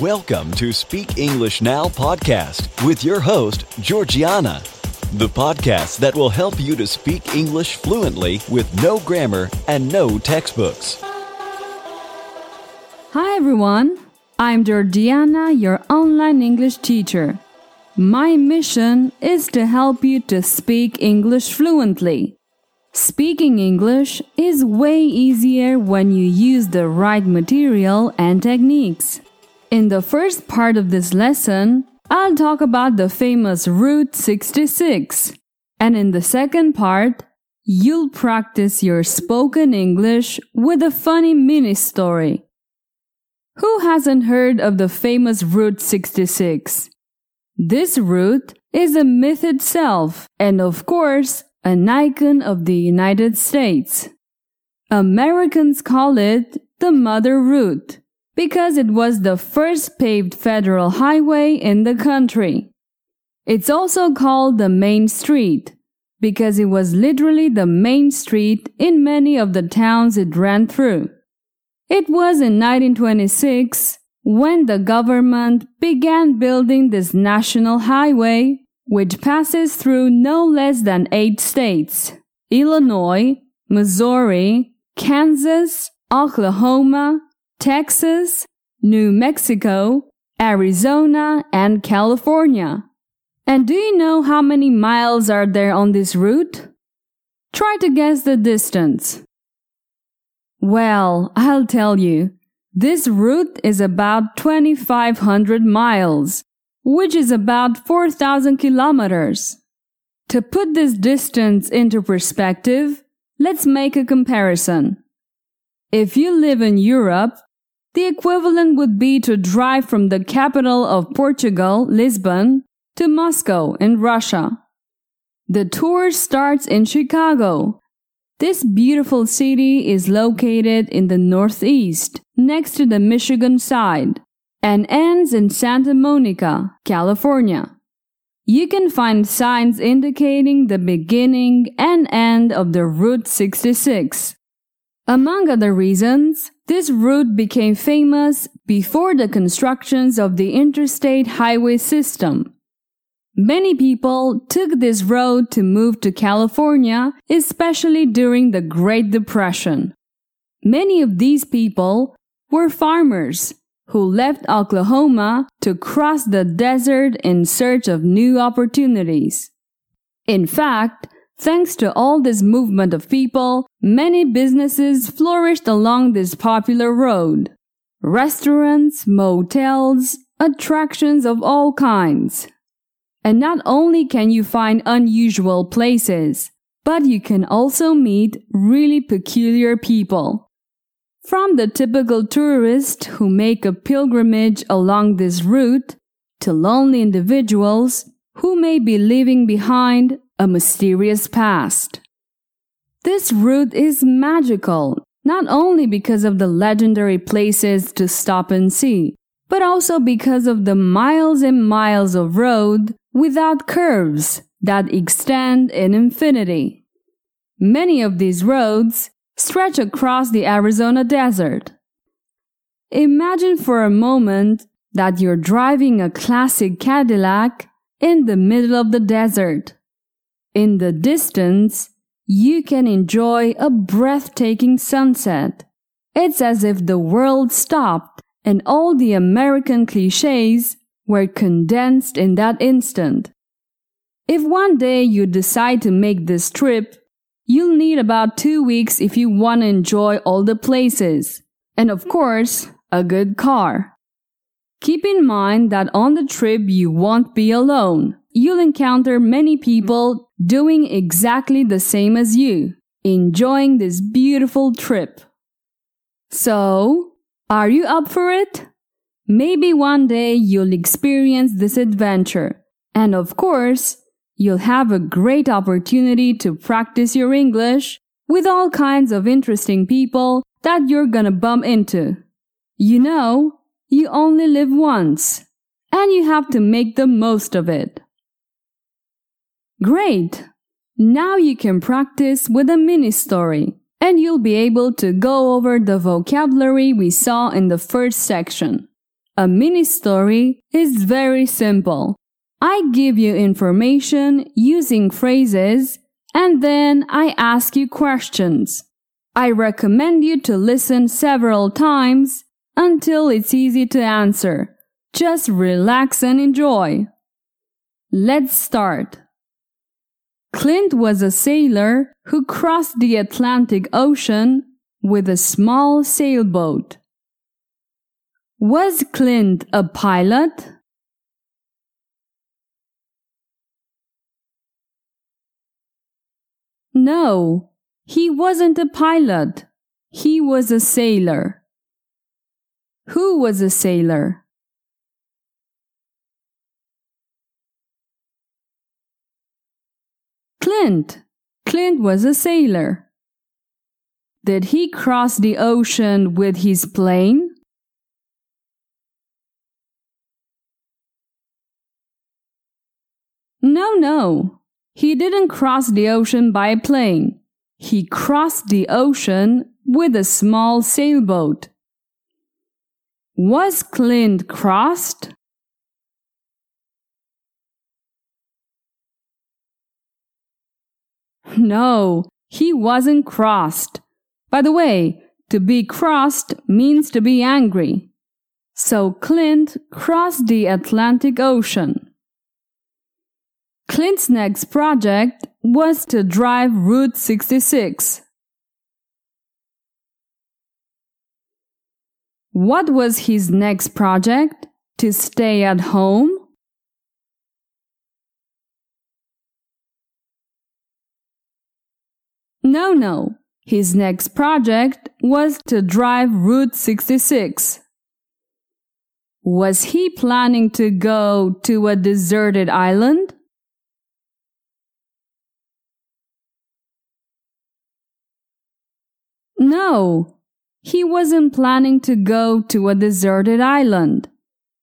Welcome to Speak English Now podcast with your host, Georgiana, the podcast that will help you to speak English fluently with no grammar and no textbooks. Hi everyone, I'm Georgiana, your online English teacher. My mission is to help you to speak English fluently. Speaking English is way easier when you use the right material and techniques. In the first part of this lesson, I'll talk about the famous Route 66. And in the second part, you'll practice your spoken English with a funny mini story. Who hasn't heard of the famous Route 66? This route is a myth itself, and of course, an icon of the United States. Americans call it the Mother Route because it was the first paved federal highway in the country. It's also called the Main Street because it was literally the main street in many of the towns it ran through. It was in 1926 when the government began building this national highway, which passes through no less than eight states Illinois, Missouri, Kansas, Oklahoma, Texas, New Mexico, Arizona, and California. And do you know how many miles are there on this route? Try to guess the distance. Well, I'll tell you. This route is about 2500 miles, which is about 4000 kilometers. To put this distance into perspective, let's make a comparison. If you live in Europe, the equivalent would be to drive from the capital of Portugal, Lisbon, to Moscow in Russia. The tour starts in Chicago. This beautiful city is located in the northeast, next to the Michigan side, and ends in Santa Monica, California. You can find signs indicating the beginning and end of the Route 66. Among other reasons, this route became famous before the constructions of the interstate highway system. Many people took this road to move to California, especially during the Great Depression. Many of these people were farmers who left Oklahoma to cross the desert in search of new opportunities. In fact, Thanks to all this movement of people, many businesses flourished along this popular road. Restaurants, motels, attractions of all kinds. And not only can you find unusual places, but you can also meet really peculiar people. From the typical tourist who make a pilgrimage along this route to lonely individuals who may be leaving behind a mysterious past. This route is magical, not only because of the legendary places to stop and see, but also because of the miles and miles of road without curves that extend in infinity. Many of these roads stretch across the Arizona desert. Imagine for a moment that you're driving a classic Cadillac in the middle of the desert. In the distance, you can enjoy a breathtaking sunset. It's as if the world stopped and all the American cliches were condensed in that instant. If one day you decide to make this trip, you'll need about two weeks if you want to enjoy all the places. And of course, a good car. Keep in mind that on the trip you won't be alone you'll encounter many people doing exactly the same as you, enjoying this beautiful trip. So, are you up for it? Maybe one day you'll experience this adventure. And of course, you'll have a great opportunity to practice your English with all kinds of interesting people that you're gonna bump into. You know, you only live once, and you have to make the most of it. Great! Now you can practice with a mini story, and you'll be able to go over the vocabulary we saw in the first section. A mini story is very simple. I give you information using phrases and then I ask you questions. I recommend you to listen several times until it's easy to answer. Just relax and enjoy. Let's start. Clint was a sailor who crossed the Atlantic Ocean with a small sailboat. Was Clint a pilot? No, he wasn't a pilot. He was a sailor. Who was a sailor? Clint. Clint was a sailor. Did he cross the ocean with his plane? No, no. He didn't cross the ocean by plane. He crossed the ocean with a small sailboat. Was Clint crossed? No, he wasn't crossed. By the way, to be crossed means to be angry. So Clint crossed the Atlantic Ocean. Clint's next project was to drive Route 66. What was his next project? To stay at home? No, no. His next project was to drive Route 66. Was he planning to go to a deserted island? No, he wasn't planning to go to a deserted island.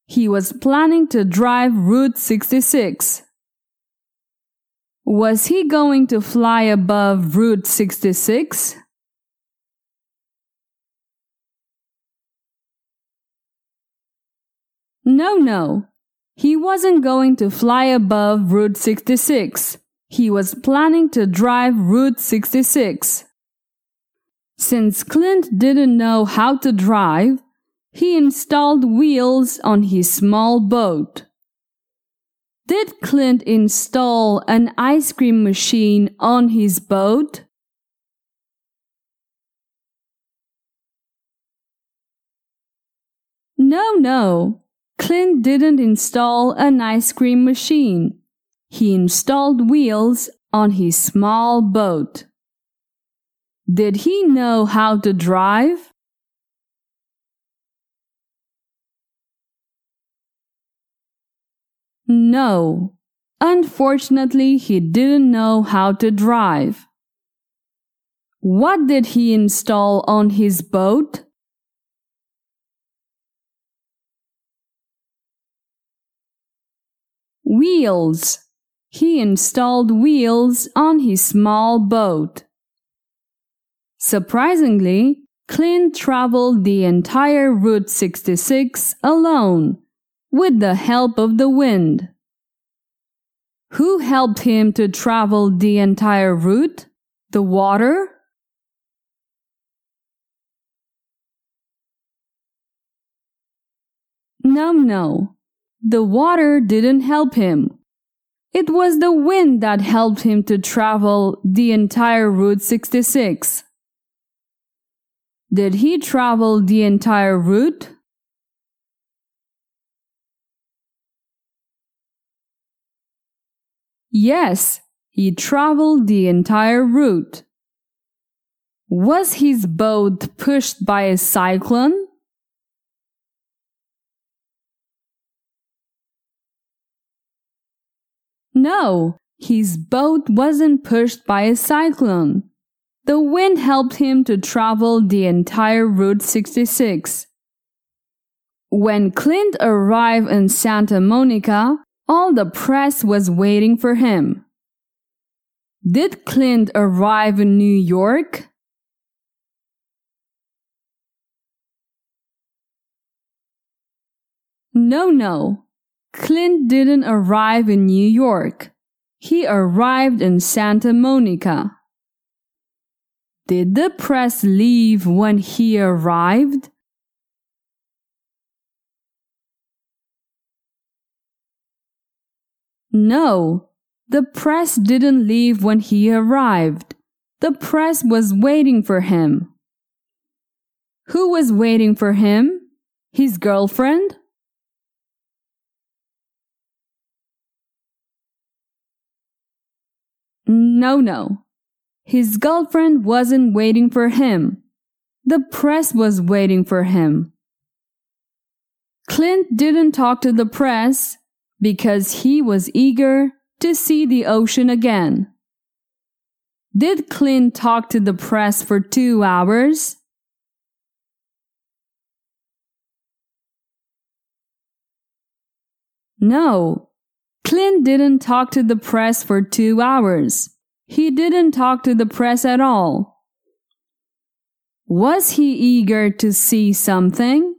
He was planning to drive Route 66. Was he going to fly above Route 66? No, no. He wasn't going to fly above Route 66. He was planning to drive Route 66. Since Clint didn't know how to drive, he installed wheels on his small boat. Did Clint install an ice cream machine on his boat? No, no. Clint didn't install an ice cream machine. He installed wheels on his small boat. Did he know how to drive? No. Unfortunately, he didn't know how to drive. What did he install on his boat? Wheels. He installed wheels on his small boat. Surprisingly, Clint traveled the entire Route 66 alone, with the help of the wind. Who helped him to travel the entire route? The water? No, no. The water didn't help him. It was the wind that helped him to travel the entire Route 66. Did he travel the entire route? Yes, he traveled the entire route. Was his boat pushed by a cyclone? No, his boat wasn't pushed by a cyclone. The wind helped him to travel the entire Route 66. When Clint arrived in Santa Monica, all the press was waiting for him. Did Clint arrive in New York? No, no. Clint didn't arrive in New York. He arrived in Santa Monica. Did the press leave when he arrived? No, the press didn't leave when he arrived. The press was waiting for him. Who was waiting for him? His girlfriend? No, no. His girlfriend wasn't waiting for him. The press was waiting for him. Clint didn't talk to the press because he was eager to see the ocean again. Did Clint talk to the press for two hours? No, Clint didn't talk to the press for two hours. He didn't talk to the press at all. Was he eager to see something?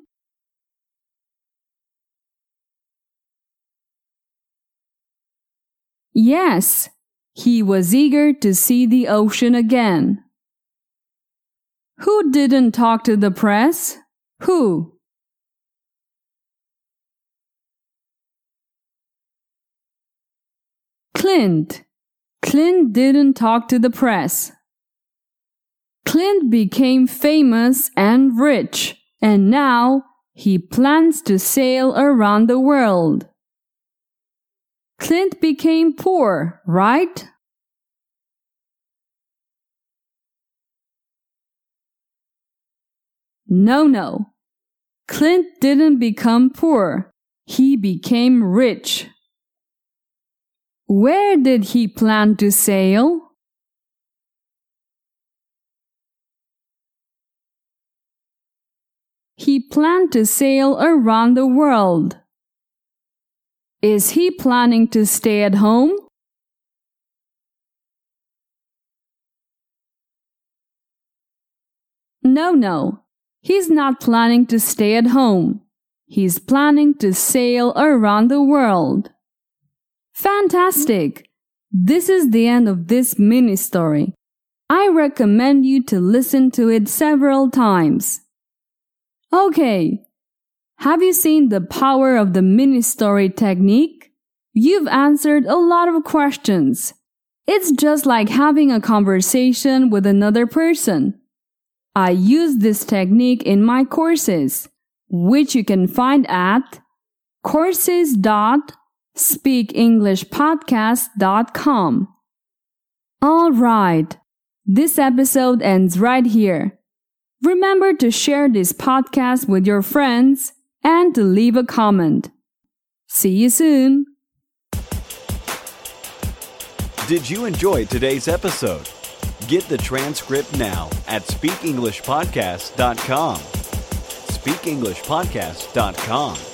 Yes, he was eager to see the ocean again. Who didn't talk to the press? Who? Clint. Clint didn't talk to the press. Clint became famous and rich, and now he plans to sail around the world. Clint became poor, right? No, no. Clint didn't become poor. He became rich. Where did he plan to sail? He planned to sail around the world. Is he planning to stay at home? No, no. He's not planning to stay at home. He's planning to sail around the world. Fantastic! This is the end of this mini story. I recommend you to listen to it several times. Okay, have you seen the power of the mini story technique? You've answered a lot of questions. It's just like having a conversation with another person. I use this technique in my courses, which you can find at courses.speakenglishpodcast.com. All right. This episode ends right here. Remember to share this podcast with your friends and to leave a comment. See you soon. Did you enjoy today's episode? Get the transcript now at speakenglishpodcast.com. Speakenglishpodcast.com.